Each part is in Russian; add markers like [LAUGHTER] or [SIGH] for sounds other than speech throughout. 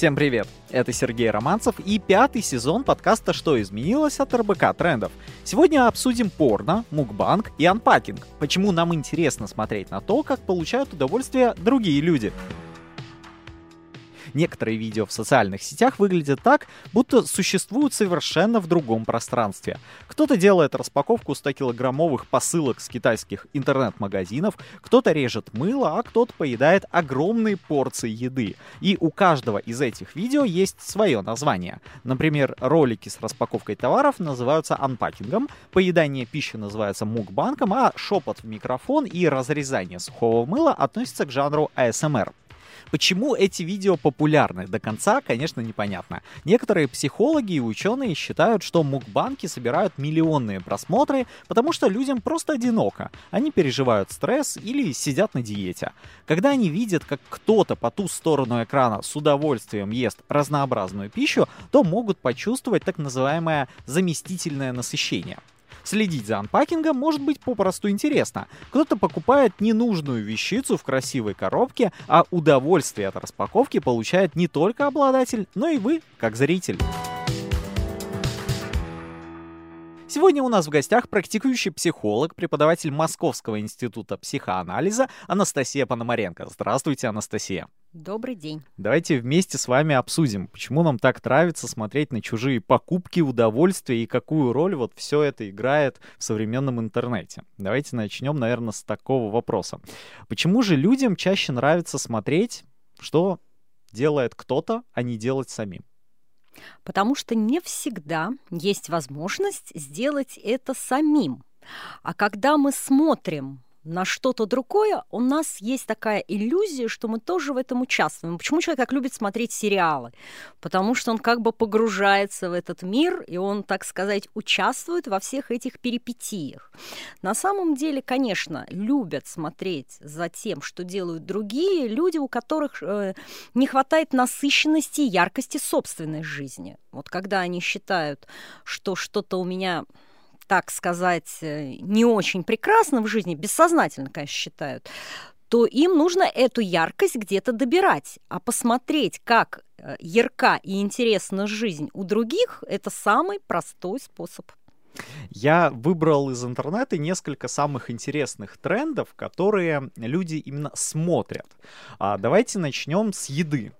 Всем привет! Это Сергей Романцев и пятый сезон подкаста «Что изменилось» от РБК Трендов. Сегодня обсудим порно, мукбанг и анпакинг. Почему нам интересно смотреть на то, как получают удовольствие другие люди. Некоторые видео в социальных сетях выглядят так, будто существуют совершенно в другом пространстве. Кто-то делает распаковку 100-килограммовых посылок с китайских интернет-магазинов, кто-то режет мыло, а кто-то поедает огромные порции еды. И у каждого из этих видео есть свое название. Например, ролики с распаковкой товаров называются анпакингом, поедание пищи называется мукбанком, а шепот в микрофон и разрезание сухого мыла относятся к жанру ASMR. Почему эти видео популярны? До конца, конечно, непонятно. Некоторые психологи и ученые считают, что мукбанки собирают миллионные просмотры, потому что людям просто одиноко. Они переживают стресс или сидят на диете. Когда они видят, как кто-то по ту сторону экрана с удовольствием ест разнообразную пищу, то могут почувствовать так называемое заместительное насыщение. Следить за анпакингом может быть попросту интересно. Кто-то покупает ненужную вещицу в красивой коробке, а удовольствие от распаковки получает не только обладатель, но и вы, как зритель. Сегодня у нас в гостях практикующий психолог, преподаватель Московского института психоанализа Анастасия Пономаренко. Здравствуйте, Анастасия. Добрый день. Давайте вместе с вами обсудим, почему нам так нравится смотреть на чужие покупки, удовольствия и какую роль вот все это играет в современном интернете. Давайте начнем, наверное, с такого вопроса. Почему же людям чаще нравится смотреть, что делает кто-то, а не делать самим? Потому что не всегда есть возможность сделать это самим. А когда мы смотрим на что-то другое, у нас есть такая иллюзия, что мы тоже в этом участвуем. Почему человек так любит смотреть сериалы? Потому что он как бы погружается в этот мир, и он, так сказать, участвует во всех этих перипетиях. На самом деле, конечно, любят смотреть за тем, что делают другие люди, у которых э, не хватает насыщенности и яркости собственной жизни. Вот когда они считают, что что-то у меня так сказать, э, не очень прекрасно в жизни, бессознательно, конечно, считают, то им нужно эту яркость где-то добирать. А посмотреть, как э, ярка и интересна жизнь у других, это самый простой способ. Я выбрал из интернета несколько самых интересных трендов, которые люди именно смотрят. А давайте начнем с еды.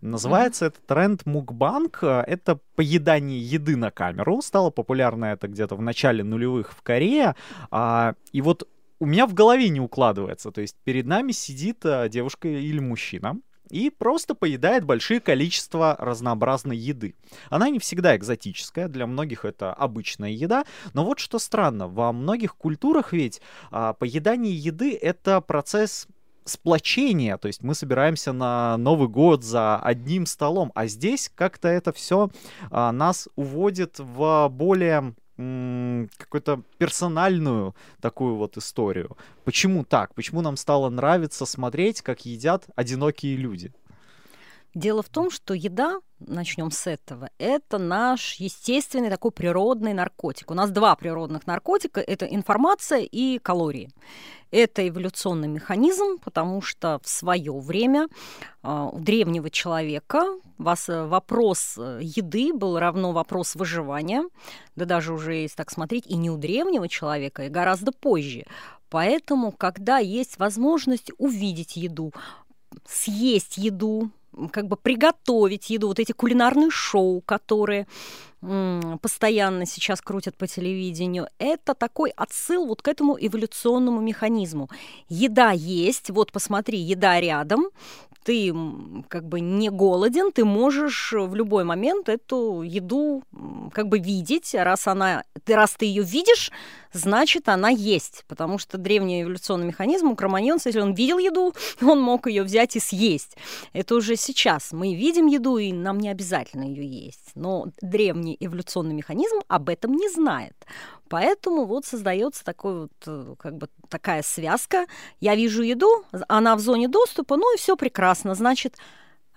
Называется mm-hmm. этот тренд мукбанг. Это поедание еды на камеру. Стало популярно это где-то в начале нулевых в Корее. А, и вот у меня в голове не укладывается. То есть перед нами сидит а, девушка или мужчина, и просто поедает большие количества разнообразной еды. Она не всегда экзотическая, для многих это обычная еда, но вот что странно, во многих культурах ведь а, поедание еды это процесс сплочения, то есть мы собираемся на Новый год за одним столом, а здесь как-то это все а, нас уводит в более какую-то персональную такую вот историю. Почему так? Почему нам стало нравиться смотреть, как едят одинокие люди? Дело в том, что еда, начнем с этого, это наш естественный такой природный наркотик. У нас два природных наркотика – это информация и калории. Это эволюционный механизм, потому что в свое время а, у древнего человека вас вопрос э, еды был равно вопрос выживания, да даже уже, если так смотреть, и не у древнего человека, и гораздо позже. Поэтому, когда есть возможность увидеть еду, съесть еду, как бы приготовить еду, вот эти кулинарные шоу, которые постоянно сейчас крутят по телевидению, это такой отсыл вот к этому эволюционному механизму. Еда есть, вот посмотри, еда рядом, ты как бы не голоден, ты можешь в любой момент эту еду как бы видеть, раз она, ты, раз ты ее видишь, значит, она есть, потому что древний эволюционный механизм у кроманьонца, если он видел еду, [LAUGHS] он мог ее взять и съесть. Это уже сейчас. Мы видим еду, и нам не обязательно ее есть. Но древний эволюционный механизм об этом не знает. Поэтому вот создается такой вот, э, как бы такая связка. Я вижу еду, она в зоне доступа, ну и все прекрасно. Значит,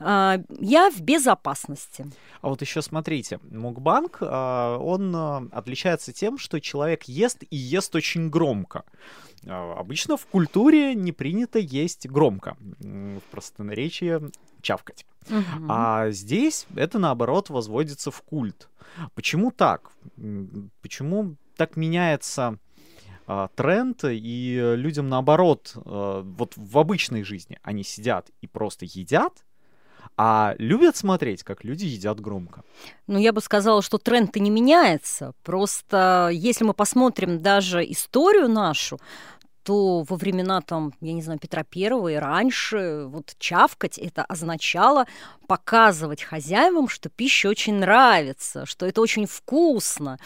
а, я в безопасности. А вот еще смотрите, мукбанг, а, он а, отличается тем, что человек ест и ест очень громко. Обычно в культуре не принято есть громко. В простонаречии чавкать. Мгм. А здесь это, наоборот, возводится в культ. Почему так? Почему так меняется а, тренд, и людям, наоборот, а, вот в обычной жизни они сидят и просто едят, а любят смотреть, как люди едят громко. Ну, я бы сказала, что тренд-то не меняется. Просто если мы посмотрим даже историю нашу, то во времена, там, я не знаю, Петра Первого и раньше вот чавкать это означало показывать хозяевам, что пища очень нравится, что это очень вкусно,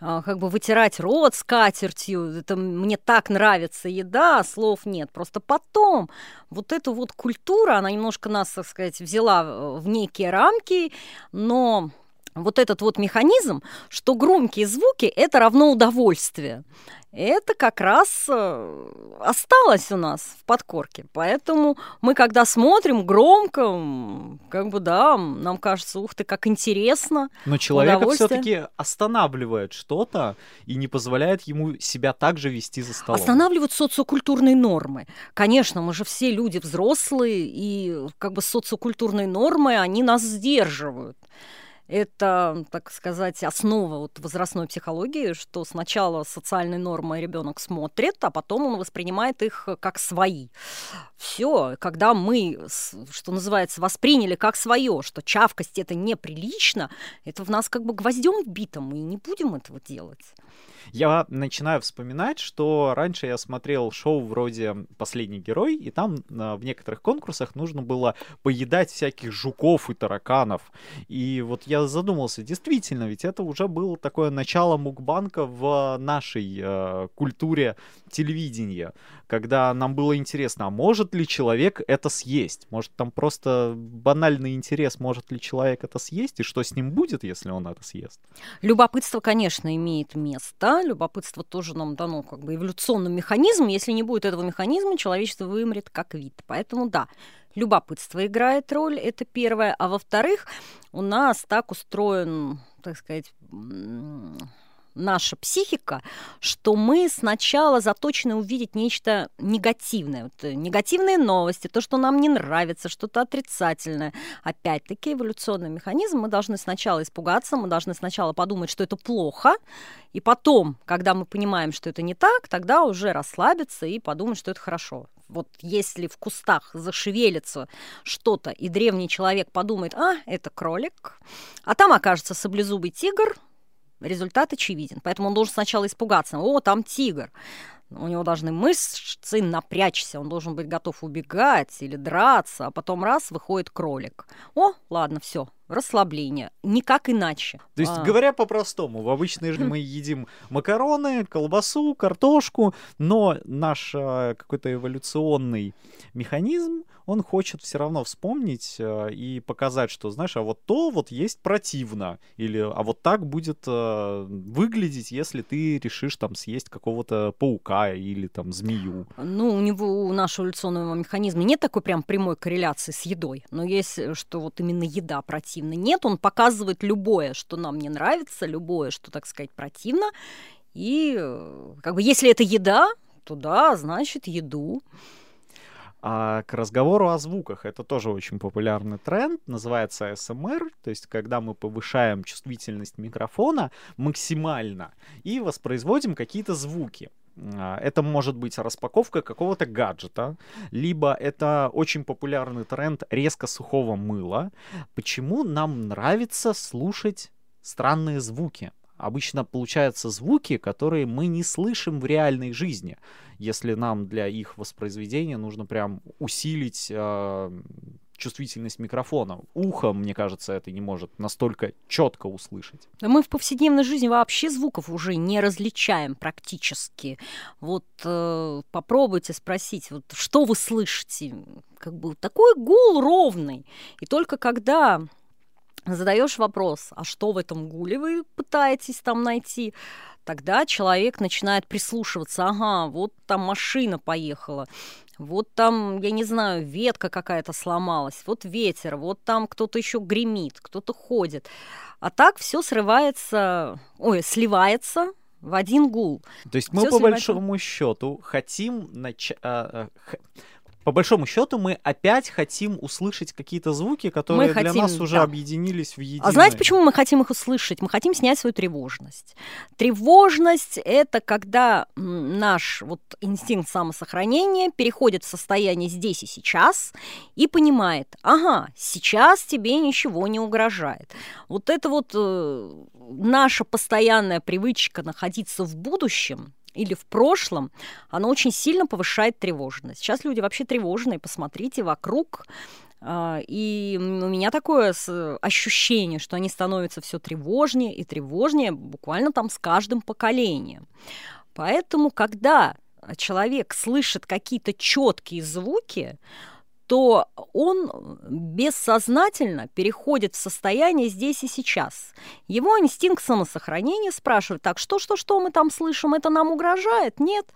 А, как бы вытирать рот скатертью, это мне так нравится еда, а слов нет. Просто потом вот эта вот культура, она немножко нас, так сказать, взяла э, в некие рамки, но вот этот вот механизм, что громкие звуки – это равно удовольствие. Это как раз э, осталось у нас в подкорке. Поэтому мы, когда смотрим громко, как бы, да, нам кажется, ух ты, как интересно. Но человека все-таки останавливает что-то и не позволяет ему себя так же вести за столом. Останавливают социокультурные нормы. Конечно, мы же все люди взрослые, и как бы социокультурные нормы, они нас сдерживают. Это, так сказать, основа вот возрастной психологии, что сначала социальные нормы ребенок смотрит, а потом он воспринимает их как свои. Все, когда мы, что называется, восприняли как свое, что чавкость это неприлично, это в нас как бы гвоздем вбито, мы не будем этого делать. Я начинаю вспоминать, что раньше я смотрел шоу вроде «Последний герой», и там а, в некоторых конкурсах нужно было поедать всяких жуков и тараканов. И вот я задумался, действительно, ведь это уже было такое начало мукбанка в нашей э, культуре телевидения, когда нам было интересно, а может ли человек это съесть? Может, там просто банальный интерес, может ли человек это съесть, и что с ним будет, если он это съест? Любопытство, конечно, имеет место. Любопытство тоже нам дано как бы эволюционным механизмом. Если не будет этого механизма, человечество вымрет как вид. Поэтому да, любопытство играет роль, это первое. А во-вторых, у нас так устроен, так сказать, наша психика, что мы сначала заточены увидеть нечто негативное. Вот, э, негативные новости, то, что нам не нравится, что-то отрицательное. Опять-таки, эволюционный механизм. Мы должны сначала испугаться, мы должны сначала подумать, что это плохо, и потом, когда мы понимаем, что это не так, тогда уже расслабиться и подумать, что это хорошо. Вот если в кустах зашевелится что-то, и древний человек подумает, а, это кролик, а там окажется саблезубый тигр, результат очевиден. Поэтому он должен сначала испугаться. О, там тигр. У него должны мышцы напрячься, он должен быть готов убегать или драться, а потом раз выходит кролик. О, ладно, все, расслабление. Никак иначе. То есть, А. говоря по-простому, в обычной жизни [LAUGHS] мы едим макароны, колбасу, картошку, но наш э, какой-то эволюционный механизм, он хочет все равно вспомнить э, и показать, что, знаешь, а вот то вот есть противно, или а вот так будет э, выглядеть, если ты решишь там съесть какого-то паука или там змею. Ну, у него, у нашего эволюционного механизма нет такой прям прямой корреляции с едой. Но есть, э, что вот именно еда противна. Нет, он показывает любое, что нам не нравится, любое, что, так сказать, противно. И э, как бы если это еда, то да, значит еду. А к разговору о звуках, это тоже очень популярный тренд, называется ASMR, то есть когда мы повышаем чувствительность микрофона максимально и воспроизводим какие-то звуки. А, Это может быть распаковка какого-то гаджета, либо это очень популярный тренд резко сухого мыла. Почему нам нравится слушать странные звуки? Обычно получаются звуки, которые мы не слышим в реальной жизни если нам для их воспроизведения нужно прям усилить э, чувствительность микрофона. Ухо, мне кажется, это не может настолько четко услышать. Мы в повседневной жизни вообще звуков уже не различаем практически. Вот э, попробуйте спросить, вот что вы слышите? Как бы такой гул ровный. И только когда задаешь вопрос, а что в этом гуле вы пытаетесь там найти, тогда человек начинает прислушиваться. Ага, вот там машина поехала, вот там, я не знаю, ветка какая-то сломалась, вот ветер, вот там кто-то еще гремит, кто-то ходит. А так все срывается, ой, сливается в один гул. То есть мы Всё по сливается. большому счету хотим начать... по большому счету мы опять хотим услышать какие-то звуки, которые Мы для хотим, нас уже да. объединились в единое. А знаете, почему мы хотим их услышать? Мы хотим снять свою тревожность. Тревожность – это когда наш вот инстинкт самосохранения переходит в состояние здесь и сейчас и понимает, ага, сейчас тебе ничего не угрожает. Вот это вот э, наша постоянная привычка находиться в будущем, или в прошлом, она очень сильно повышает тревожность. Сейчас люди вообще тревожные, посмотрите вокруг, а, и у меня такое с- ощущение, что они становятся все тревожнее и тревожнее буквально там с каждым поколением. Поэтому, когда человек слышит какие-то четкие звуки, то он бессознательно переходит в состояние здесь и сейчас. Его инстинкт самосохранения спрашивает, так что, что, что мы там слышим, это нам угрожает? Нет.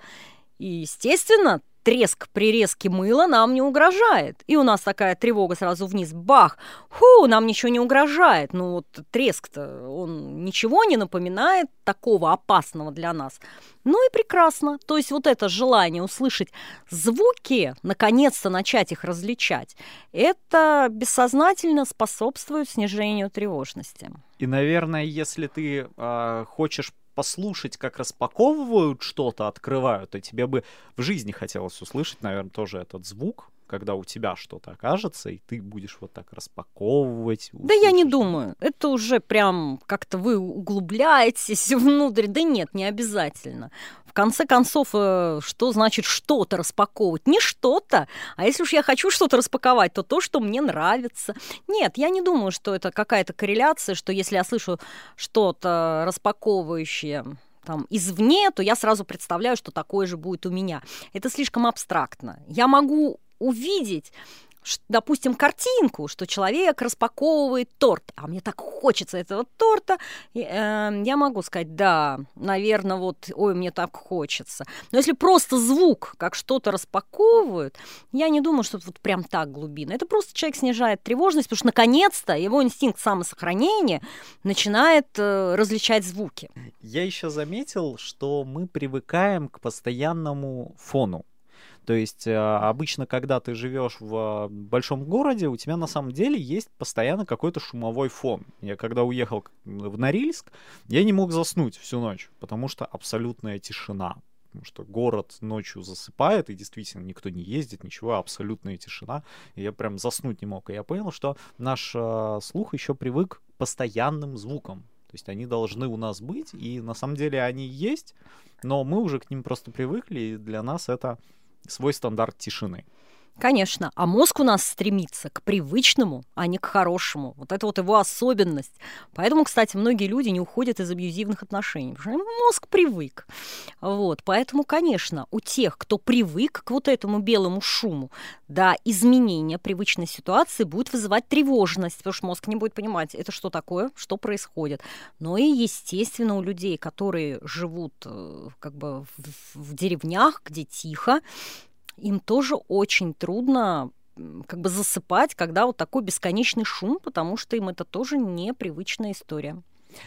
И, естественно, треск прирезки мыла нам не угрожает. И у нас такая тревога сразу вниз. Бах! Ху, нам ничего не угрожает. Ну вот треск-то, он ничего не напоминает такого опасного для нас. Ну и прекрасно. То есть вот это желание услышать звуки, наконец-то начать их различать, это бессознательно способствует снижению тревожности. И, наверное, если ты а, хочешь послушать, как распаковывают что-то, открывают, то тебе бы в жизни хотелось услышать, наверное, тоже этот звук, когда у тебя что-то окажется, и ты будешь вот так распаковывать. Да я не думаю. Это уже прям как-то вы углубляетесь [LAUGHS] внутрь. Да нет, не обязательно. В конце концов, э, что значит что-то распаковывать? Не что-то, а если уж я хочу что-то распаковать, то то, что мне нравится. Нет, я не думаю, что это какая-то корреляция, что если я слышу что-то распаковывающее там, извне, то я сразу представляю, что такое же будет у меня. Это слишком абстрактно. Я могу увидеть, допустим, картинку, что человек распаковывает торт, а мне так хочется этого торта, и, э, я могу сказать, да, наверное, вот, ой, мне так хочется. Но если просто звук, как что-то распаковывают, я не думаю, что это вот прям так глубинно. Это просто человек снижает тревожность, потому что наконец-то его инстинкт самосохранения начинает э, различать звуки. Я еще заметил, что мы привыкаем к постоянному фону. То есть э, обычно, когда ты живешь в э, большом городе, у тебя на самом деле есть постоянно какой-то шумовой фон. Я когда уехал в Норильск, я не мог заснуть всю ночь, потому что абсолютная тишина. Потому что город ночью засыпает, и действительно никто не ездит, ничего, абсолютная тишина. И я прям заснуть не мог. И я понял, что наш э, слух еще привык к постоянным звукам. То есть они должны у нас быть, и на самом деле они есть, но мы уже к ним просто привыкли, и для нас это свой стандарт тишины. Конечно, а мозг у нас стремится к привычному, а не к хорошему. Вот это вот его особенность. Поэтому, кстати, многие люди не уходят из абьюзивных отношений, потому что мозг привык. Вот, поэтому, конечно, у тех, кто привык к вот этому белому шуму, да, изменение привычной ситуации будет вызывать тревожность, потому что мозг не будет понимать, это что такое, что происходит. Но и, естественно, у людей, которые живут э, как бы в, в деревнях, где тихо, им тоже очень трудно как бы засыпать, когда вот такой бесконечный шум, потому что им это тоже непривычная история.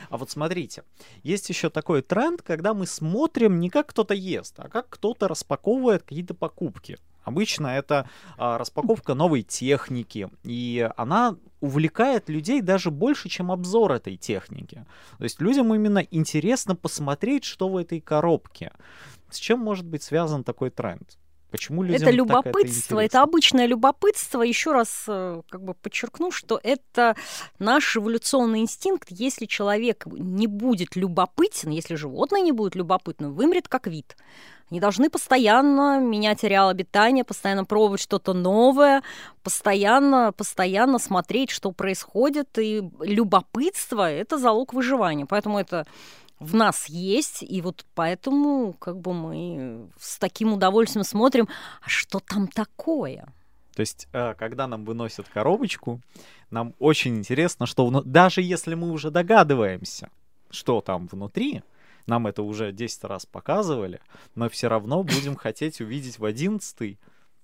А вот смотрите, есть еще такой тренд, когда мы смотрим не как кто-то ест, а как кто-то распаковывает какие-то покупки. Обычно это а, распаковка новой техники, и она увлекает людей даже больше, чем обзор этой техники. То есть людям именно интересно посмотреть, что в этой коробке. С чем может быть связан такой тренд? Почему людям это любопытство, это, интересно? обычное любопытство. Еще раз э, как бы подчеркну, что это наш эволюционный инстинкт. Если человек не будет любопытен, если животное не будет любопытным, вымрет как вид. Они должны постоянно менять ареал обитания, постоянно пробовать что-то новое, постоянно, постоянно смотреть, что происходит. И любопытство – это залог выживания. Поэтому это в нас есть, и вот поэтому как бы мы с таким удовольствием смотрим, а что там такое? То есть, э, когда нам выносят коробочку, нам очень интересно, что вну- даже если мы уже догадываемся, что там внутри, нам это уже 10 раз показывали, мы все равно будем хотеть увидеть в 11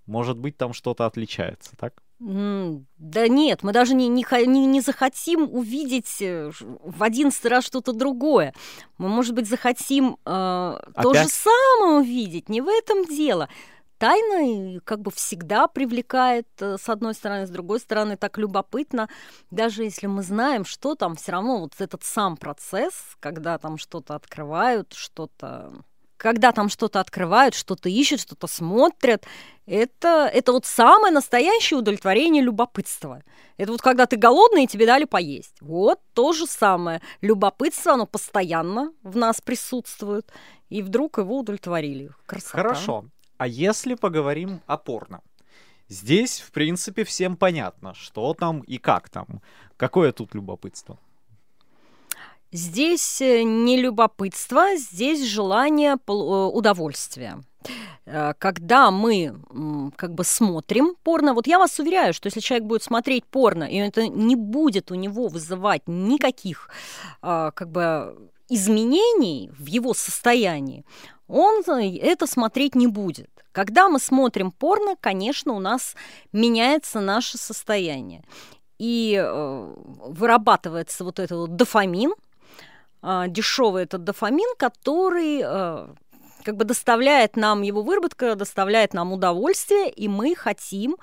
может быть, там что-то отличается, так? Да нет, мы даже не, не, не- не захотим увидеть э, в одиннадцатый раз что-то другое. Мы, может быть, захотим э, то же самое увидеть. Не в этом дело. тайна как бы всегда привлекает, э, с одной стороны, с другой стороны, так любопытно, даже если мы знаем, что там, все равно вот этот сам процесс, когда там что-то открывают, что-то когда там что-то открывают, что-то ищут, что-то смотрят, это, это вот самое настоящее удовлетворение любопытства. Это вот когда ты голодный, и тебе дали поесть. Вот то же самое. Любопытство, оно постоянно в нас присутствует, и вдруг его удовлетворили. Красота. Хорошо. А если поговорим о порно? Здесь, в принципе, всем понятно, что там и как там. Какое тут любопытство? Здесь э, не любопытство, здесь желание э, удовольствия э, когда мы как бы смотрим порно, вот я вас уверяю, что если человек будет смотреть порно, и это не будет у него вызывать никаких как бы изменений в его состоянии, он это смотреть не будет. Когда мы смотрим порно, конечно, у нас меняется наше состояние. И вырабатывается вот этот вот дофамин, а, дешевый этот дофамин, который а, как бы доставляет нам его выработка, доставляет нам удовольствие, и мы хотим,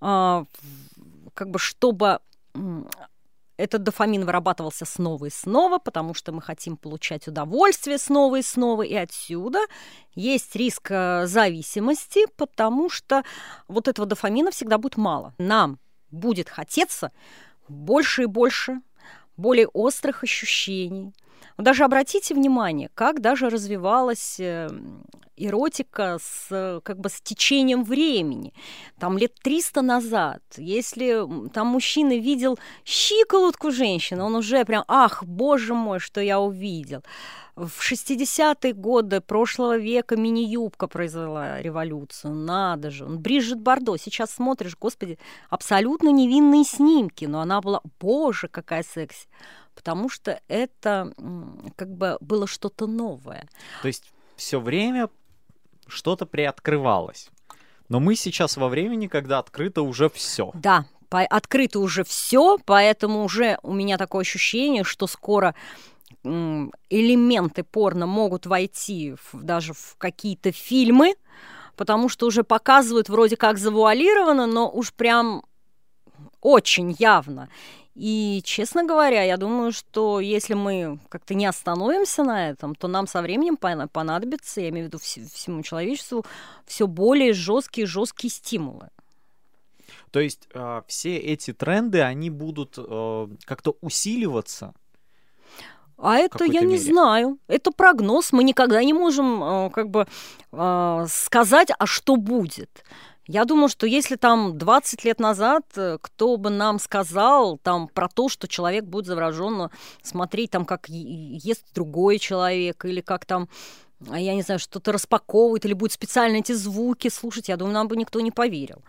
а, как бы, чтобы этот дофамин вырабатывался снова и снова, потому что мы хотим получать удовольствие снова и снова, и отсюда есть риск зависимости, потому что вот этого дофамина всегда будет мало. Нам будет хотеться больше и больше, более острых ощущений, даже обратите внимание, как даже развивалась э, эротика с, как бы, с течением времени. Там лет 300 назад, если там мужчина видел щиколотку женщины, он уже прям, ах, боже мой, что я увидел. В 60-е годы прошлого века мини-юбка произвела революцию. Надо же. Бриджит Бардо. Сейчас смотришь, господи, абсолютно невинные снимки. Но она была, боже, какая секси потому что это как бы было что-то новое. То есть все время что-то приоткрывалось. Но мы сейчас во времени, когда открыто уже все. Да, открыто уже все, поэтому уже у меня такое ощущение, что скоро элементы порно могут войти в, даже в какие-то фильмы, потому что уже показывают вроде как завуалированно, но уж прям очень явно. И, честно говоря, я думаю, что если мы как-то не остановимся на этом, то нам со временем понадобится, я имею в виду всему человечеству, все более жесткие жесткие стимулы. То есть э, все эти тренды, они будут э, как-то усиливаться? А это я не знаю. Это прогноз. Мы никогда не можем э, как бы э, сказать, а что будет. Я думаю, что если там 20 лет назад э, кто бы нам сказал там про то, что человек будет завороженно смотреть там, как ест другой человек, или как там а я не знаю, что-то распаковывает, или будет специально эти звуки слушать, я думаю, нам бы никто не поверил.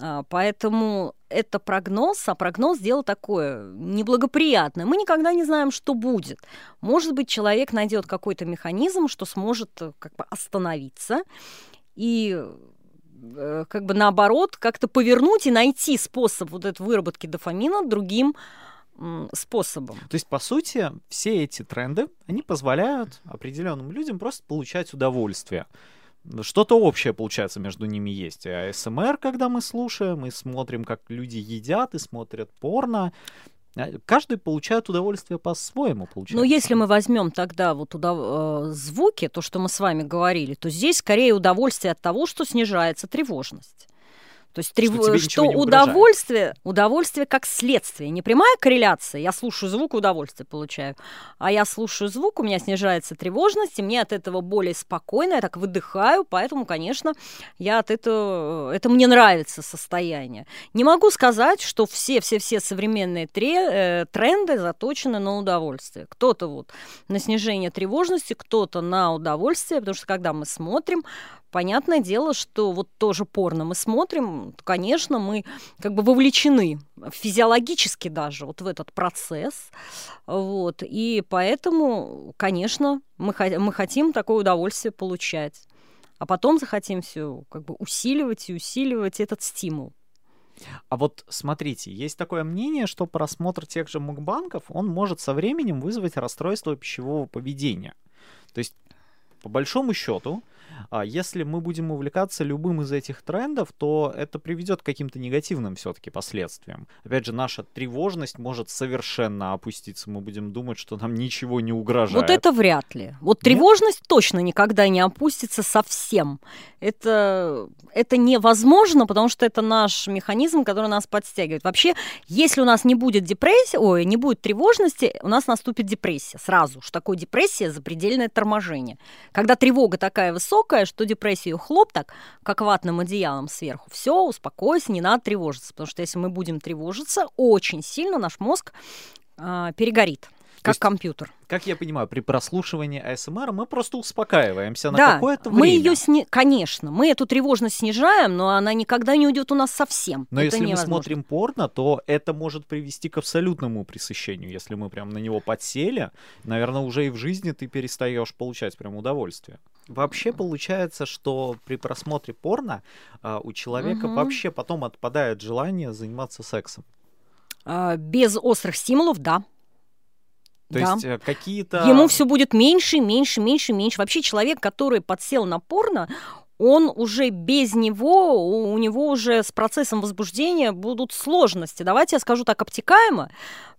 А, поэтому это прогноз, а прогноз дело такое неблагоприятное. Мы никогда не знаем, что будет. Может быть, человек найдет какой-то механизм, что сможет э, как бы остановиться и Э, как бы наоборот, как-то повернуть и найти способ вот этой выработки дофамина другим способом. То есть, по сути, все эти тренды, они позволяют определенным людям просто получать удовольствие. Что-то общее, получается, между ними есть. И АСМР, когда мы слушаем, и смотрим, как люди едят, и смотрят порно. А, каждый получает удовольствие по-своему. Но если мы возьмем тогда вот удов... Э, звуки, то, что мы с вами говорили, то здесь скорее удовольствие от того, что снижается тревожность. То есть трев... что, что удовольствие, удовольствие как следствие, не прямая корреляция. Я слушаю звук, удовольствие получаю, а я слушаю звук, у меня снижается тревожность, и мне от этого более спокойно, я так выдыхаю, поэтому, конечно, я от этого, это мне нравится состояние. Не могу сказать, что все, все, все современные тре, э, тренды заточены на удовольствие. Кто-то вот на снижение тревожности, кто-то на удовольствие, потому что когда мы смотрим, понятное дело, что вот тоже порно мы смотрим, конечно, мы как бы вовлечены физиологически даже вот в этот процесс, вот, и поэтому, конечно, мы, мы хотим такое удовольствие получать, а потом захотим все как бы усиливать и усиливать этот стимул. А вот смотрите, есть такое мнение, что просмотр тех же мукбанков, он может со временем вызвать расстройство пищевого поведения. То есть, по большому счету, если мы будем увлекаться любым из этих трендов, то это приведет к каким-то негативным все-таки последствиям. Опять же, наша тревожность может совершенно опуститься. Мы будем думать, что нам ничего не угрожает. Вот это вряд ли. Вот тревожность Нет? точно никогда не опустится совсем. Это, это невозможно, потому что это наш механизм, который нас подстегивает. Вообще, если у нас не будет депрессии, ой, не будет тревожности, у нас наступит депрессия сразу. Что такое депрессия? Запредельное торможение. Когда тревога такая высокая, что депрессию хлоп так, как ватным одеялом сверху, все, успокойся, не надо тревожиться. Потому что если мы будем тревожиться, очень сильно наш мозг э, перегорит как есть, компьютер. Как я понимаю, при прослушивании АСМР мы просто успокаиваемся на да, какое-то время. Мы ее сни... конечно, мы эту тревожность снижаем, но она никогда не уйдет у нас совсем. Но это если невозможно. мы смотрим порно, то это может привести к абсолютному пресыщению. Если мы прям на него подсели, наверное, уже и в жизни ты перестаешь получать прям удовольствие. Вообще получается, что при просмотре порно а, у человека угу. вообще потом отпадает желание заниматься сексом. А, без острых стимулов, да. То да. есть э, какие-то... Ему все будет меньше, меньше, меньше, меньше. Вообще человек, который подсел на порно, он уже без него, у него уже с процессом возбуждения будут сложности. Давайте я скажу так обтекаемо,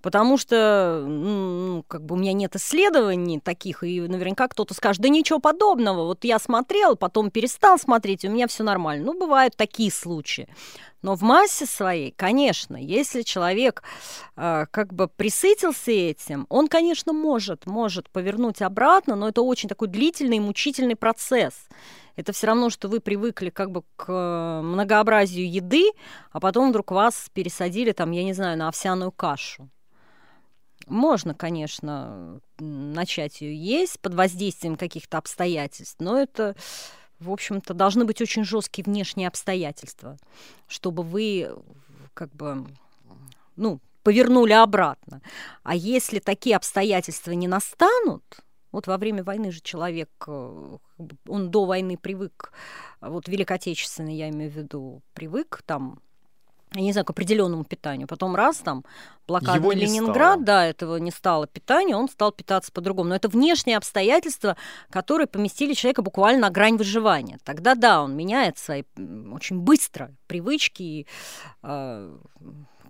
потому что ну, как бы у меня нет исследований таких, и наверняка кто-то скажет, да ничего подобного, вот я смотрел, потом перестал смотреть, и у меня все нормально. Ну, бывают такие случаи. Но в массе своей, конечно, если человек э, как бы присытился этим, он, конечно, может, может повернуть обратно, но это очень такой длительный и мучительный процесс. Это все равно, что вы привыкли как бы к многообразию еды, а потом вдруг вас пересадили там, я не знаю, на овсяную кашу. Можно, конечно, начать ее есть под воздействием каких-то обстоятельств, но это в общем-то, должны быть очень жесткие внешние обстоятельства, чтобы вы как бы, ну, повернули обратно. А если такие обстоятельства не настанут, вот во время войны же человек, э, он до войны привык, вот Великой Отечественной, я имею в виду, привык там я не знаю, к определенному питанию. Потом раз там блокада Его Ленинград, да, этого не стало питания, он стал питаться по-другому. Но это внешние обстоятельства, которые поместили человека буквально на грань выживания. Тогда да, он меняет свои очень быстро привычки и э,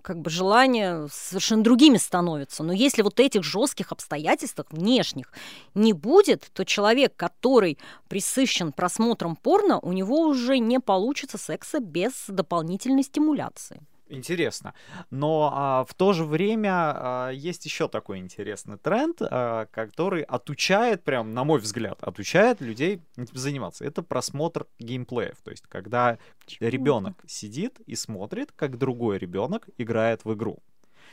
как бы желания совершенно другими становятся. Но если вот этих жестких обстоятельств внешних не будет, то человек, который присыщен просмотром порно, у него уже не получится секса без дополнительной стимуляции. Интересно. Но а, в то же время а, есть еще такой интересный тренд, а, который отучает, прям, на мой взгляд, отучает людей заниматься. Это просмотр геймплеев. То есть, когда ребенок сидит и смотрит, как другой ребенок играет в игру.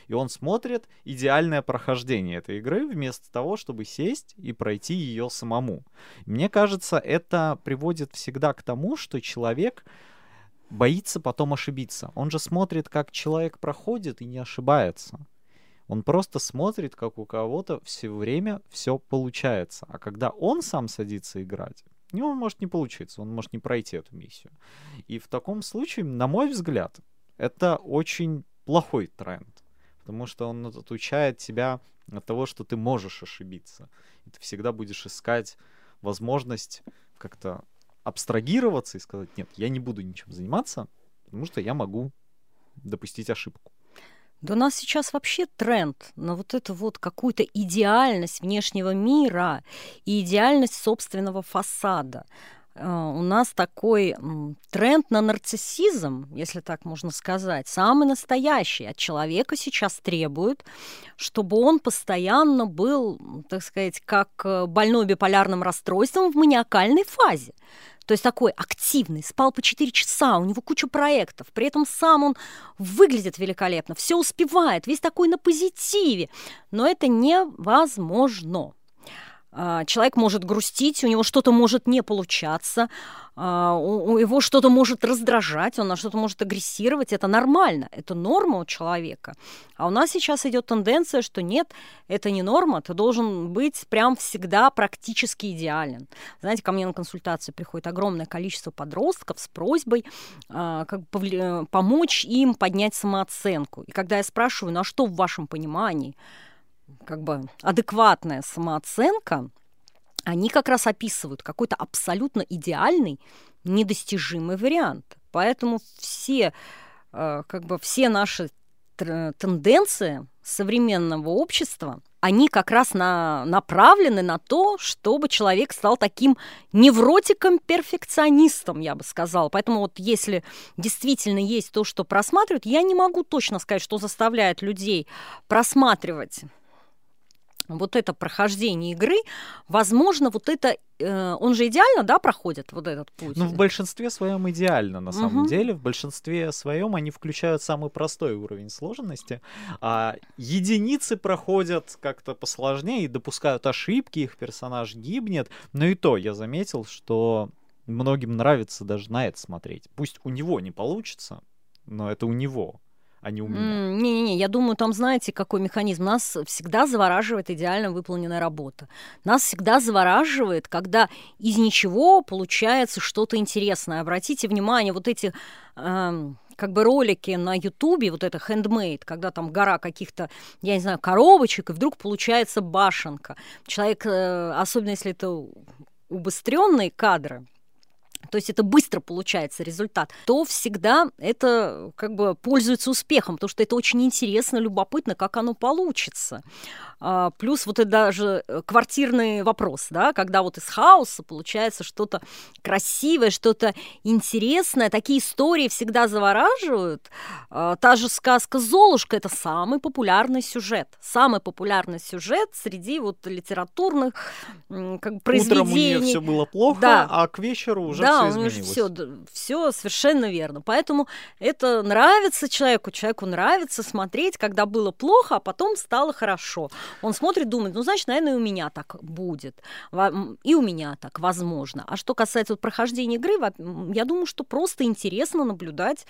И он смотрит идеальное прохождение этой игры вместо того, чтобы сесть и пройти ее самому. Мне кажется, это приводит всегда к тому, что человек боится потом ошибиться. Он же смотрит, как человек проходит и не ошибается. Он просто смотрит, как у кого-то все время все получается. А когда он сам садится играть, у него может не получиться, он может не пройти эту миссию. И в таком случае, на мой взгляд, это очень плохой тренд. Потому что он отучает тебя от того, что ты можешь ошибиться. И ты всегда будешь искать возможность как-то абстрагироваться и сказать, нет, я не буду ничем заниматься, потому что я могу допустить ошибку. Да у нас сейчас вообще тренд на вот эту вот какую-то идеальность внешнего мира и идеальность собственного фасада. А, у нас такой тренд на нарциссизм, если так можно сказать, самый настоящий. От человека сейчас требуют, чтобы он постоянно был, так сказать, как э, больной биполярным расстройством в маниакальной фазе. То есть такой активный, спал по 4 часа, у него куча проектов, при этом сам он выглядит великолепно, все успевает, весь такой на позитиве. Но это невозможно. А, человек может грустить, у него что-то может не получаться, а, у его что-то может раздражать, он на что-то может агрессировать. Это нормально, это норма у человека. А у нас сейчас идет тенденция, что нет, это не норма, ты должен быть прям всегда практически идеален. Знаете, ко мне на консультацию приходит огромное количество подростков с просьбой а, как помочь им поднять самооценку. И когда я спрашиваю, ну а что в вашем понимании? Как бы адекватная самооценка, они как раз описывают какой-то абсолютно идеальный, недостижимый вариант. Поэтому все, э, как бы все наши тенденции современного общества, они как раз на, направлены на то, чтобы человек стал таким невротиком-перфекционистом, я бы сказала. Поэтому вот если действительно есть то, что просматривают, я не могу точно сказать, что заставляет людей просматривать вот это прохождение игры, возможно, вот это, э, он же идеально, да, проходит вот этот путь? Ну, в большинстве своем идеально, на самом угу. деле. В большинстве своем они включают самый простой уровень сложности, а единицы проходят как-то посложнее и допускают ошибки, их персонаж гибнет. Но и то я заметил, что многим нравится даже на это смотреть. Пусть у него не получится, но это у него а не у меня. Не-не-не, я думаю, там знаете, какой механизм. Нас всегда завораживает идеально выполненная работа. Нас всегда завораживает, когда из ничего получается что-то интересное. Обратите внимание, вот эти... Эм как бы ролики на Ютубе, вот это handmade, когда там гора каких-то, я не знаю, коробочек, и вдруг получается башенка. Человек, э, особенно если это убыстренные кадры, то есть это быстро получается результат, то всегда это как бы пользуется успехом, потому что это очень интересно, любопытно, как оно получится. А, плюс вот это даже э, квартирный вопрос, да, когда вот из хаоса получается что-то красивое, что-то интересное. Такие истории всегда завораживают. А, та же сказка «Золушка» — это самый популярный сюжет. Самый популярный сюжет среди вот литературных как бы, произведений. Утром у нее все было плохо, да. а к вечеру уже да, все изменилось. Все, все совершенно верно. Поэтому это нравится человеку, человеку нравится смотреть, когда было плохо, а потом стало хорошо. Он смотрит, думает, ну, значит, наверное, и у меня так будет. И у меня так, возможно. А что касается вот прохождения игры, я думаю, что просто интересно наблюдать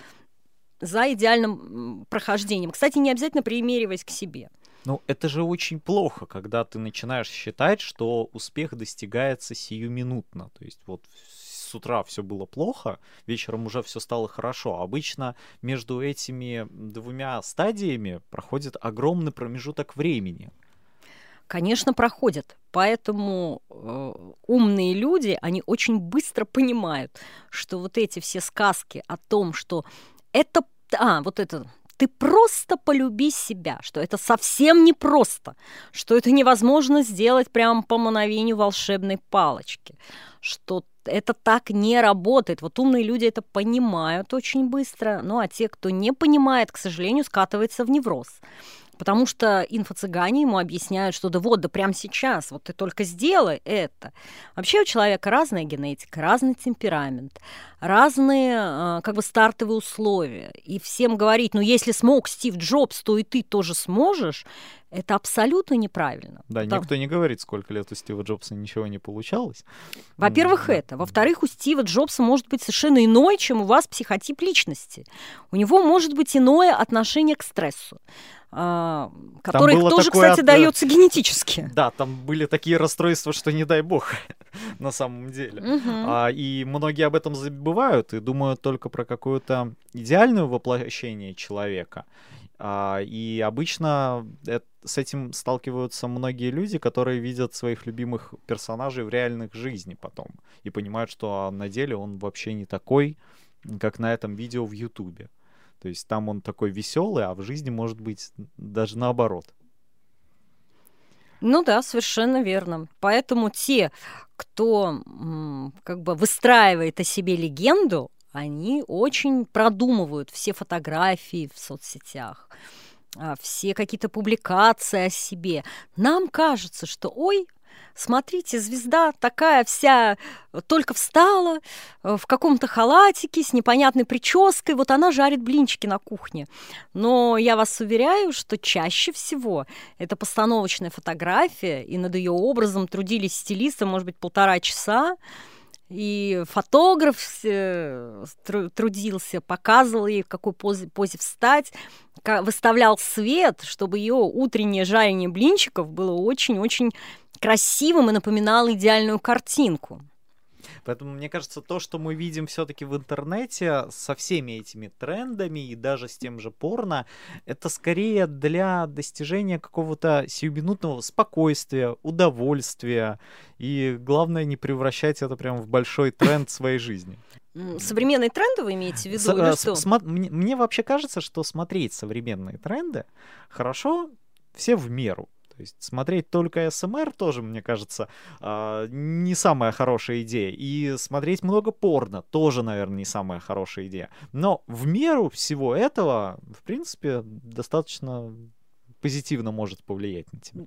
за идеальным прохождением. Кстати, не обязательно примериваясь к себе. Ну, это же очень плохо, когда ты начинаешь считать, что успех достигается сиюминутно. То есть вот с утра все было плохо, вечером уже все стало хорошо. Обычно между этими двумя стадиями проходит огромный промежуток времени. Конечно, проходят. Поэтому э, умные люди, они очень быстро понимают, что вот эти все сказки о том, что это... А, вот это ты просто полюби себя, что это совсем непросто, что это невозможно сделать прямо по мановению волшебной палочки, что это так не работает. Вот умные люди это понимают очень быстро, ну а те, кто не понимает, к сожалению, скатывается в невроз. Потому что инфо-цыгане ему объясняют, что да вот, да прямо сейчас, вот ты только сделай это. Вообще у человека разная генетика, разный темперамент, разные э, как бы стартовые условия. И всем говорить, ну если смог Стив Джобс, то и ты тоже сможешь, это абсолютно неправильно. Да, Потому... никто не говорит, сколько лет у Стива Джобса ничего не получалось. Во-первых, это. Во-вторых, у Стива Джобса может быть совершенно иной, чем у вас психотип личности. У него может быть иное отношение к стрессу. А, который тоже, кстати, от... дается генетически. [LAUGHS] Да, там были такие расстройства, что не дай бог, [LAUGHS] на самом деле. Угу. А, и многие об этом забывают и думают только про какое-то идеальное воплощение человека. А, и обычно это, с этим сталкиваются многие люди, которые видят своих любимых персонажей в реальных жизни потом и понимают, что на деле он вообще не такой, как на этом видео в Ютубе. То есть там он такой веселый, а в жизни может быть даже наоборот. Ну да, совершенно верно. Поэтому те, кто как бы выстраивает о себе легенду, они очень продумывают все фотографии в соцсетях, а, все какие-то публикации о себе. Нам кажется, что ой, смотрите, звезда такая вся э, только встала э, в каком-то халатике с непонятной прической, вот она жарит блинчики на кухне. Но я вас уверяю, что чаще всего это постановочная фотография, и над ее образом трудились стилисты, может быть, полтора часа, и фотограф э, трудился, показывал ей, в какой позе, позе встать, выставлял свет, чтобы ее утреннее жарение блинчиков было очень-очень красивым и напоминал идеальную картинку. Поэтому, мне кажется, то, что мы видим все-таки в интернете со всеми этими трендами и даже с тем же порно, это скорее для достижения какого-то сиюминутного спокойствия, удовольствия. И главное не превращать это прям в большой тренд своей жизни. Современные тренды вы имеете в виду? С, или э, что? Смо- мне, мне вообще кажется, что смотреть современные тренды хорошо все в меру. То есть смотреть только СМР тоже, мне кажется, а, не самая хорошая идея. И смотреть много порно тоже, наверное, не самая хорошая идея. Но в меру всего этого, в принципе, достаточно позитивно может повлиять на тебя.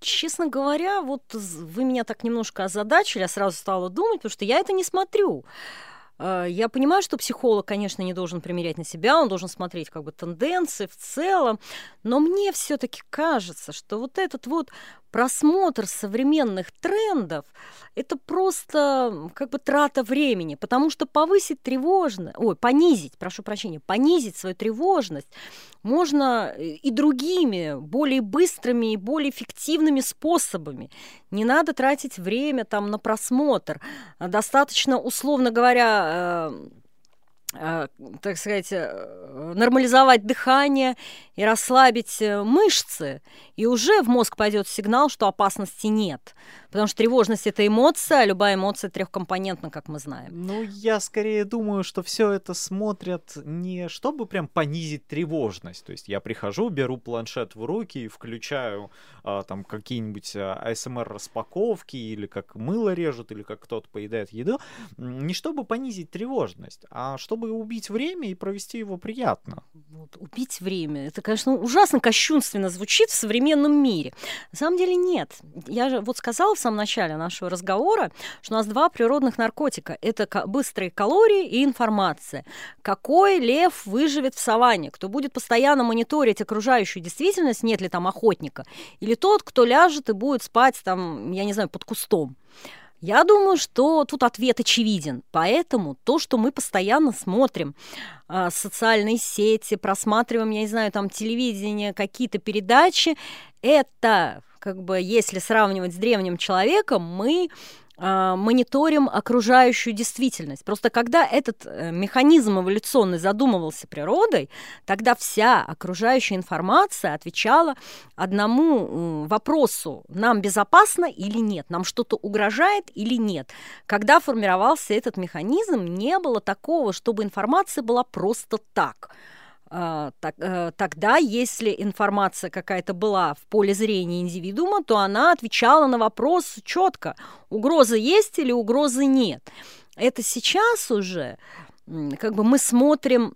Честно говоря, вот вы меня так немножко озадачили, я сразу стала думать, потому что я это не смотрю. А, я понимаю, что психолог, конечно, не должен примерять на себя, он должен смотреть как бы тенденции в целом, но мне все-таки кажется, что вот этот вот просмотр современных трендов – это просто как бы трата времени, потому что повысить тревожность, ой, понизить, прошу прощения, понизить свою тревожность можно э, и другими, более быстрыми и более эффективными способами. Не надо тратить время там на просмотр. Достаточно, условно говоря, э, так сказать, нормализовать дыхание и расслабить мышцы, и уже в мозг пойдет сигнал, что опасности нет. Потому что тревожность это эмоция, а любая эмоция трехкомпонентна, как мы знаем. Ну, я скорее думаю, что все это смотрят не чтобы прям понизить тревожность. То есть я прихожу, беру планшет в руки и включаю а, там какие-нибудь а, распаковки или как мыло режут, или как кто-то поедает еду. Не чтобы понизить тревожность, а чтобы убить время и провести его приятно. Вот, убить время. Это, конечно, ужасно кощунственно звучит в современном мире. На самом деле нет. Я же вот сказала в самом начале нашего разговора, что у нас два природных наркотика. Это быстрые калории и информация. Какой лев выживет в саванне? Кто будет постоянно мониторить окружающую действительность, нет ли там охотника? Или тот, кто ляжет и будет спать там, я не знаю, под кустом? Я думаю, что тут ответ очевиден. Поэтому то, что мы постоянно смотрим, э, социальные сети, просматриваем, я не знаю, там телевидение, какие-то передачи, это как бы, если сравнивать с древним человеком, мы а, мониторим окружающую действительность. Просто когда этот э, механизм эволюционный задумывался природой, тогда вся окружающая информация отвечала одному вопросу, нам безопасно или нет, нам что-то угрожает или нет. Когда формировался этот механизм, не было такого, чтобы информация была просто так – а, тогда, если информация какая-то была в поле зрения индивидуума, то она отвечала на вопрос четко, угроза есть или угрозы нет. Это сейчас уже как бы мы смотрим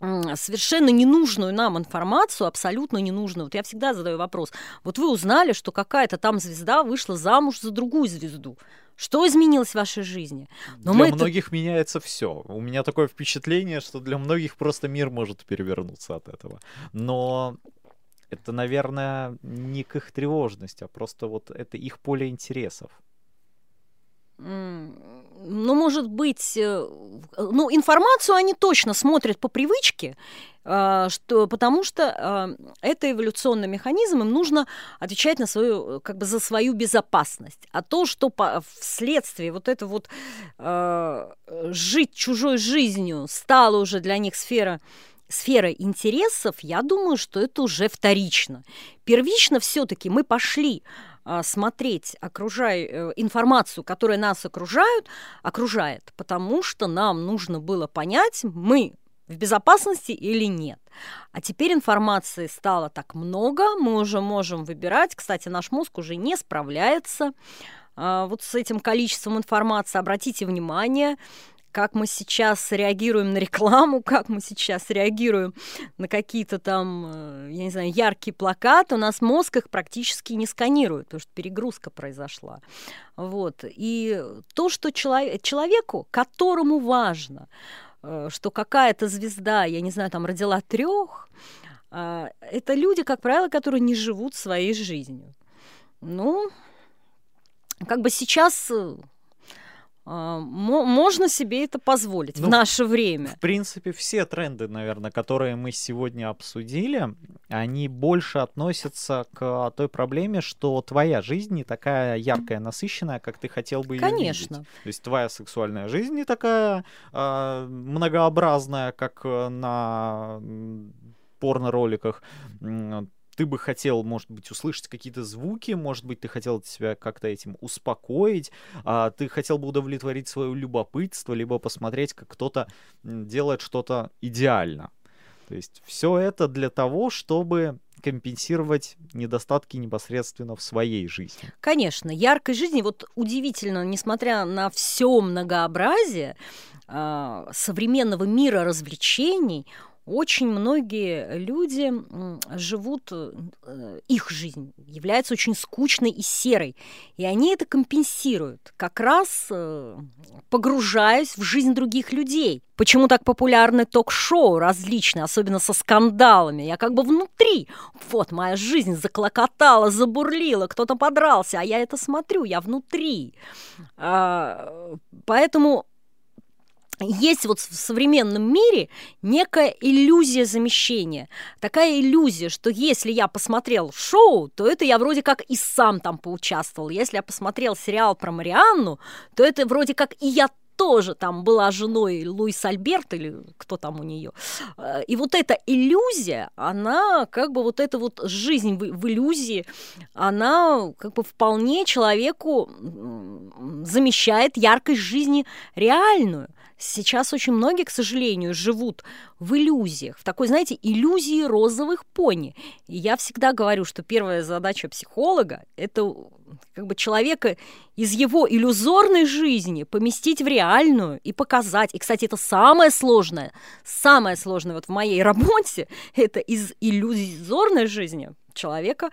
совершенно ненужную нам информацию, абсолютно ненужную. Вот я всегда задаю вопрос. Вот вы узнали, что какая-то там звезда вышла замуж за другую звезду. Что изменилось в вашей жизни? Но для многих это... меняется все. У меня такое впечатление, что для многих просто мир может перевернуться от этого. Но это, наверное, не к их тревожности, а просто вот это их поле интересов. Ну, может быть, э, ну, информацию они точно смотрят по привычке, а, что, потому что а, это эволюционный механизм, им нужно отвечать на свою, как бы за свою безопасность. А то, что по, вследствие вот это вот э, жить чужой жизнью стало уже для них сфера сфера интересов, я думаю, что это уже вторично. Первично все-таки мы пошли а, смотреть окружай, э, информацию, которая нас окружают, окружает, потому что нам нужно было понять, мы в безопасности или нет. А теперь информации стало так много, мы уже можем выбирать. Кстати, наш мозг уже не справляется а, вот с этим количеством информации. Обратите внимание, как мы сейчас реагируем на рекламу, [LAUGHS] как мы сейчас реагируем на какие-то там, э, я не знаю, яркие плакаты, у нас мозг их практически не сканирует, потому что перегрузка произошла. Вот. И то, что человек, человеку, которому важно, э, что какая-то звезда, я не знаю, там родила трех, э, это люди, как правило, которые не живут своей жизнью. Ну, как бы сейчас можно себе это позволить ну, в наше время. В принципе, все тренды, наверное, которые мы сегодня обсудили, они больше относятся к той проблеме, что твоя жизнь не такая яркая, насыщенная, как ты хотел бы ее Конечно. видеть. То есть твоя сексуальная жизнь не такая э, многообразная, как на порно-роликах ты бы хотел, может быть, услышать какие-то звуки, может быть, ты хотел себя как-то этим успокоить, а ты хотел бы удовлетворить свое любопытство, либо посмотреть, как кто-то делает что-то идеально. То есть все это для того, чтобы компенсировать недостатки непосредственно в своей жизни. Конечно, яркой жизни, вот удивительно, несмотря на все многообразие э, современного мира развлечений, очень многие люди живут, э, их жизнь является очень скучной и серой, и они это компенсируют, как раз э, погружаясь в жизнь других людей. Почему так популярны ток-шоу различные, особенно со скандалами? Я как бы внутри. Вот моя жизнь заклокотала, забурлила, кто-то подрался, а я это смотрю, я внутри. А, поэтому есть вот в современном мире некая иллюзия замещения. Такая иллюзия, что если я посмотрел шоу, то это я вроде как и сам там поучаствовал. Если я посмотрел сериал про Марианну, то это вроде как и я тоже там была женой Луис Альберт или кто там у нее. Э, и вот эта иллюзия, она как бы вот эта вот жизнь в, в иллюзии, она как бы вполне человеку замещает яркость жизни реальную. Сейчас очень многие, к сожалению, живут в иллюзиях, в такой, знаете, иллюзии розовых пони. И я всегда говорю, что первая задача психолога – это как бы человека из его иллюзорной жизни поместить в реальную и показать. И, кстати, это самое сложное, самое сложное вот в моей [LAUGHS] работе – это из иллюзорной жизни человека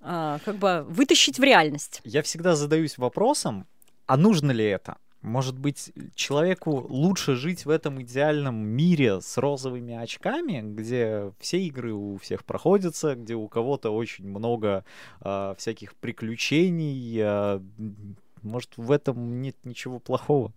а, как бы вытащить в реальность. Я всегда задаюсь вопросом, а нужно ли это? Может быть, человеку лучше жить в этом идеальном мире с розовыми очками, где все игры у всех проходятся, где у кого-то очень много э, всяких приключений. Э, может, в этом нет ничего плохого?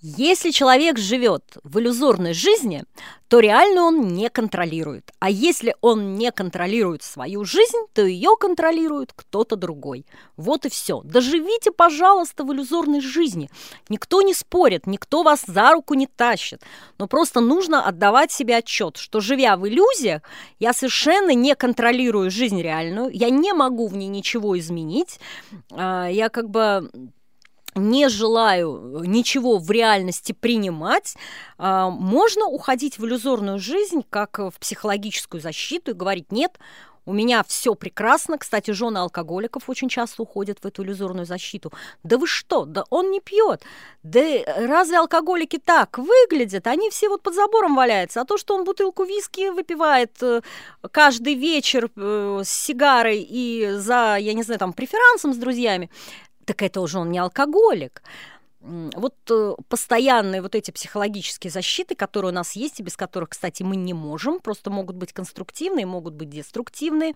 Если человек живет в иллюзорной жизни, то реально он не контролирует. А если он не контролирует свою жизнь, то ее контролирует кто-то другой. Вот и все. Доживите, пожалуйста, в иллюзорной жизни. Никто не спорит, никто вас за руку не тащит. Но просто нужно отдавать себе отчет, что живя в иллюзиях, я совершенно не контролирую жизнь реальную, я не могу в ней ничего изменить. А, я как бы не желаю ничего в реальности принимать, а, можно уходить в иллюзорную жизнь, как в психологическую защиту и говорить «нет», у меня все прекрасно. Кстати, жены алкоголиков очень часто уходят в эту иллюзорную защиту. Да вы что? Да он не пьет. Да разве алкоголики так выглядят? Они все вот под забором валяются. А то, что он бутылку виски выпивает э, каждый вечер э, с сигарой и за, я не знаю, там, преферансом с друзьями, так это уже он не алкоголик. Вот э, постоянные вот эти психологические защиты, которые у нас есть, и без которых, кстати, мы не можем, просто могут быть конструктивные, могут быть деструктивные,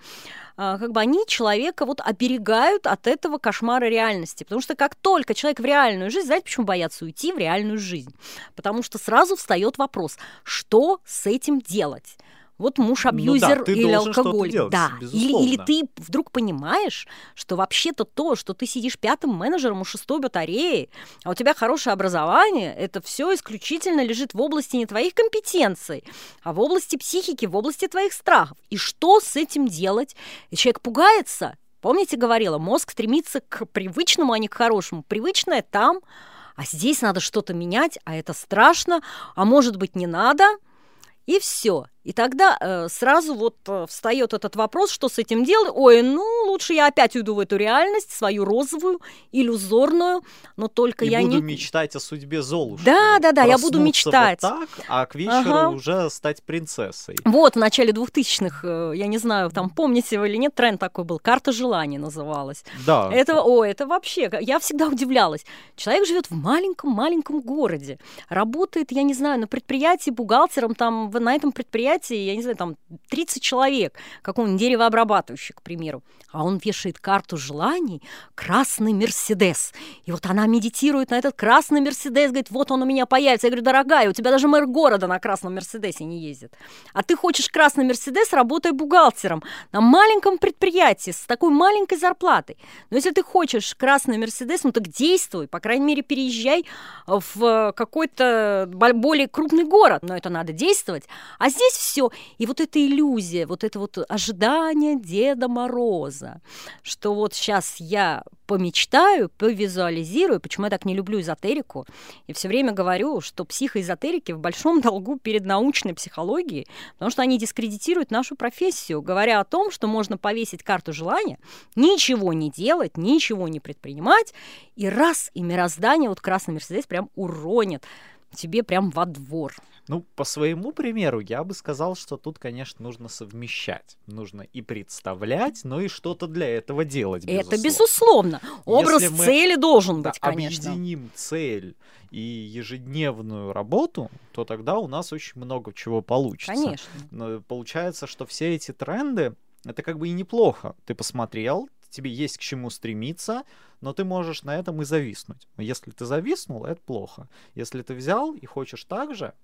а, как бы они человека вот оберегают от этого кошмара реальности. Потому что как только человек в реальную жизнь, знаете, почему боятся уйти в реальную жизнь? Потому что сразу встает вопрос, что с этим делать? Вот муж абьюзер ну, да, или алкоголик. Делать, да. Или, или ты вдруг понимаешь, что вообще-то то, что ты сидишь пятым менеджером у шестой батареи, а у тебя хорошее образование, это все исключительно лежит в области не твоих компетенций, а в области психики, в области твоих страхов. И что с этим делать? И человек пугается. Помните, говорила, мозг стремится к привычному, а не к хорошему. Привычное там, а здесь надо что-то менять, а это страшно, а может быть не надо – и все. И тогда э, сразу вот э, встает этот вопрос, что с этим делать. Ой, ну лучше я опять уйду в эту реальность, свою розовую, иллюзорную, но только и я буду не... мечтать о судьбе Золушки. Да, да, да, я буду мечтать. Вот так, а к вечеру ага. уже стать принцессой. Вот, в начале 2000-х, э, я не знаю, там помните вы или нет, тренд такой был, «Карта желаний» называлась. Да. Это, о, это вообще, я всегда удивлялась. Человек живет в маленьком-маленьком городе, работает, я не знаю, на предприятии бухгалтером, там на этом предприятии предприятии, я не знаю, там 30 человек, какого-нибудь деревообрабатывающий, к примеру, а он вешает карту желаний «Красный Мерседес». И вот она медитирует на этот красный Мерседес, говорит, вот он у меня появится. Я говорю, дорогая, у тебя даже мэр города на красном Мерседесе не ездит. А ты хочешь красный Мерседес, работай бухгалтером на маленьком предприятии с такой маленькой зарплатой. Но если ты хочешь красный Мерседес, ну так действуй, по крайней мере, переезжай в какой-то более крупный город. Но это надо действовать. А здесь все. И вот эта иллюзия, вот это вот ожидание Деда Мороза, что вот сейчас я помечтаю, повизуализирую, почему я так не люблю эзотерику, и все время говорю, что психоэзотерики в большом [LAUGHS] долгу перед научной психологией, потому что они дискредитируют нашу профессию, говоря о том, что можно повесить карту желания, ничего не делать, ничего не предпринимать, и раз, и мироздание, вот красный Мерседес прям уронит тебе прям во двор. Ну, по своему примеру, я бы сказал, что тут, конечно, нужно совмещать. Нужно и представлять, но и что-то для этого делать. Безусловно. Это безусловно. Образ Если цели должен быть, да, конечно. Объединим цель и ежедневную работу, то тогда у нас очень много чего получится. Конечно. Но получается, что все эти тренды это как бы и неплохо. Ты посмотрел, тебе есть к чему стремиться, но ты можешь на этом и зависнуть. Если ты зависнул, это плохо. Если ты взял и хочешь так же,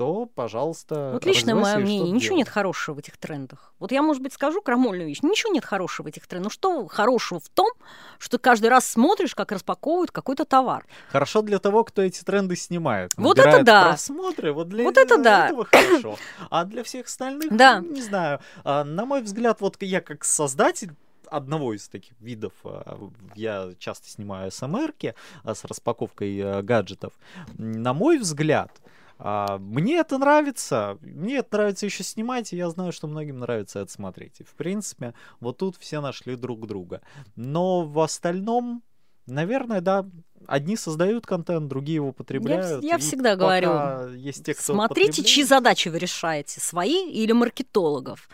то, пожалуйста, Вот личное мое мнение, ничего делать. нет хорошего в этих трендах. Вот я, может быть, скажу крамольную вещь. Ничего нет хорошего в этих трендах. Ну что хорошего в том, что каждый раз смотришь, как распаковывают какой-то товар. Хорошо для того, кто эти тренды снимает. Вот это да. просмотры, вот для вот это да. этого хорошо. А для всех остальных, да. не знаю. А, на мой взгляд, вот я как создатель одного из таких видов а, я часто снимаю СМРки а, с распаковкой э, гаджетов. На мой взгляд, мне это нравится, мне это нравится еще снимать, и я знаю, что многим нравится это смотреть. И, в принципе, вот тут все нашли друг друга. Но в остальном, наверное, да, одни создают контент, другие его потребляют. Я, я всегда говорю, есть те, кто смотрите, чьи задачи вы решаете, свои или маркетологов.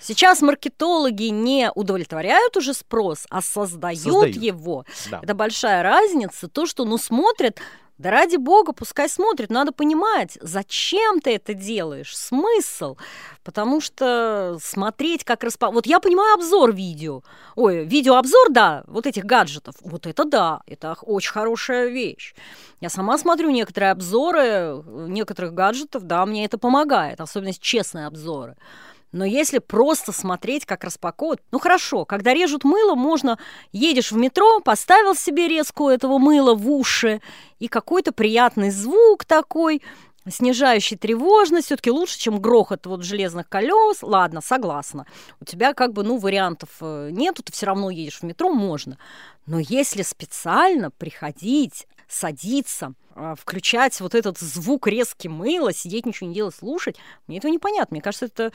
Сейчас маркетологи не удовлетворяют уже спрос, а создают, создают. его. Да. Это большая разница. То, что ну смотрят да ради бога, пускай смотрит. Надо понимать, зачем ты это делаешь, смысл. Потому что смотреть, как распа... Вот я понимаю обзор видео. Ой, видеообзор, да, вот этих гаджетов. Вот это да, это очень хорошая вещь. Я сама смотрю некоторые обзоры э, некоторых гаджетов, да, мне это помогает, особенно честные обзоры. Но если просто смотреть, как распаковывают, ну хорошо, когда режут мыло, можно, едешь в метро, поставил себе резку этого мыла в уши, и какой-то приятный звук такой, снижающий тревожность, все-таки лучше, чем грохот вот железных колес. Ладно, согласна. У тебя как бы, ну, вариантов э, нету, ты все равно едешь в метро, можно. Но если специально приходить, садиться, а, включать вот этот звук резкий мыла, сидеть, ничего не делать, слушать, мне этого непонятно. Мне кажется, это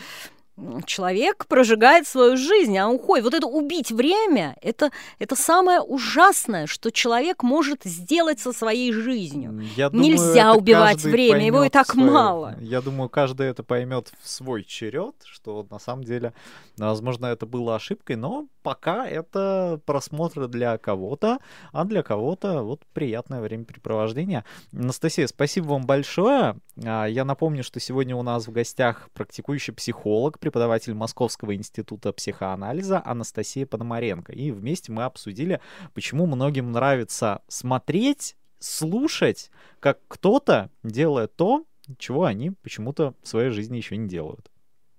человек прожигает свою жизнь, а уходит. Вот это убить время, это, это самое ужасное, что человек может сделать со своей жизнью. Я думаю, Нельзя убивать время, его и так свое. мало. Я думаю, каждый это поймет в свой черед, что на самом деле, возможно, это было ошибкой, но пока это просмотр для кого-то, а для кого-то вот приятное времяпрепровождение. Анастасия, спасибо вам большое. А, я напомню, что сегодня у нас в гостях практикующий психолог, преподаватель Московского института психоанализа Анастасия Пономаренко. И вместе мы обсудили, почему многим нравится смотреть, слушать, как кто-то делает то, чего они почему-то в своей жизни еще не делают.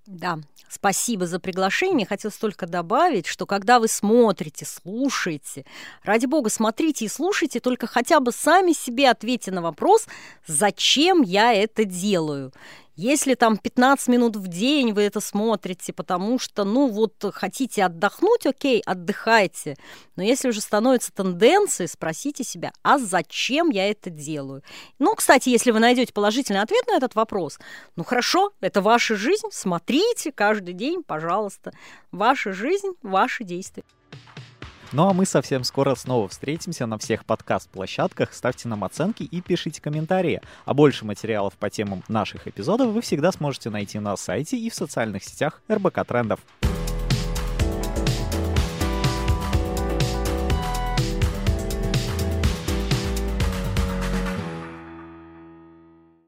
Да, спасибо за приглашение. Хотелось только добавить, что когда вы смотрите, слушаете, ради бога, смотрите и слушайте, только хотя бы сами себе ответьте на вопрос, зачем я это делаю. Если там 15 минут в день вы это смотрите, потому что, ну, вот хотите отдохнуть, окей, отдыхайте. Но если уже становится тенденцией, спросите себя, а зачем я это делаю? Ну, кстати, если вы найдете положительный ответ на этот вопрос, ну, хорошо, это ваша жизнь, смотрите каждый день, пожалуйста. Ваша жизнь, ваши действия. Ну а мы совсем скоро снова встретимся на всех подкаст-площадках. Ставьте нам оценки и пишите комментарии. А больше материалов по темам наших эпизодов вы всегда сможете найти на сайте и в социальных сетях РБК Трендов.